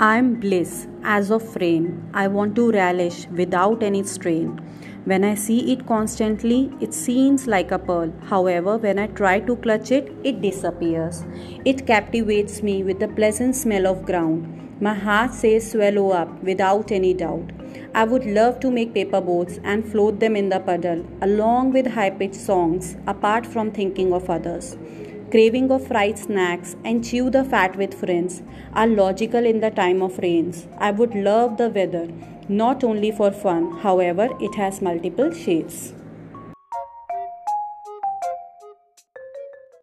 I am bliss as of rain. I want to relish without any strain. When I see it constantly, it seems like a pearl. However, when I try to clutch it, it disappears. It captivates me with the pleasant smell of ground. My heart says swallow up without any doubt. I would love to make paper boats and float them in the puddle, along with high pitched songs, apart from thinking of others. Craving of fried snacks and chew the fat with friends are logical in the time of rains. I would love the weather, not only for fun, however, it has multiple shades.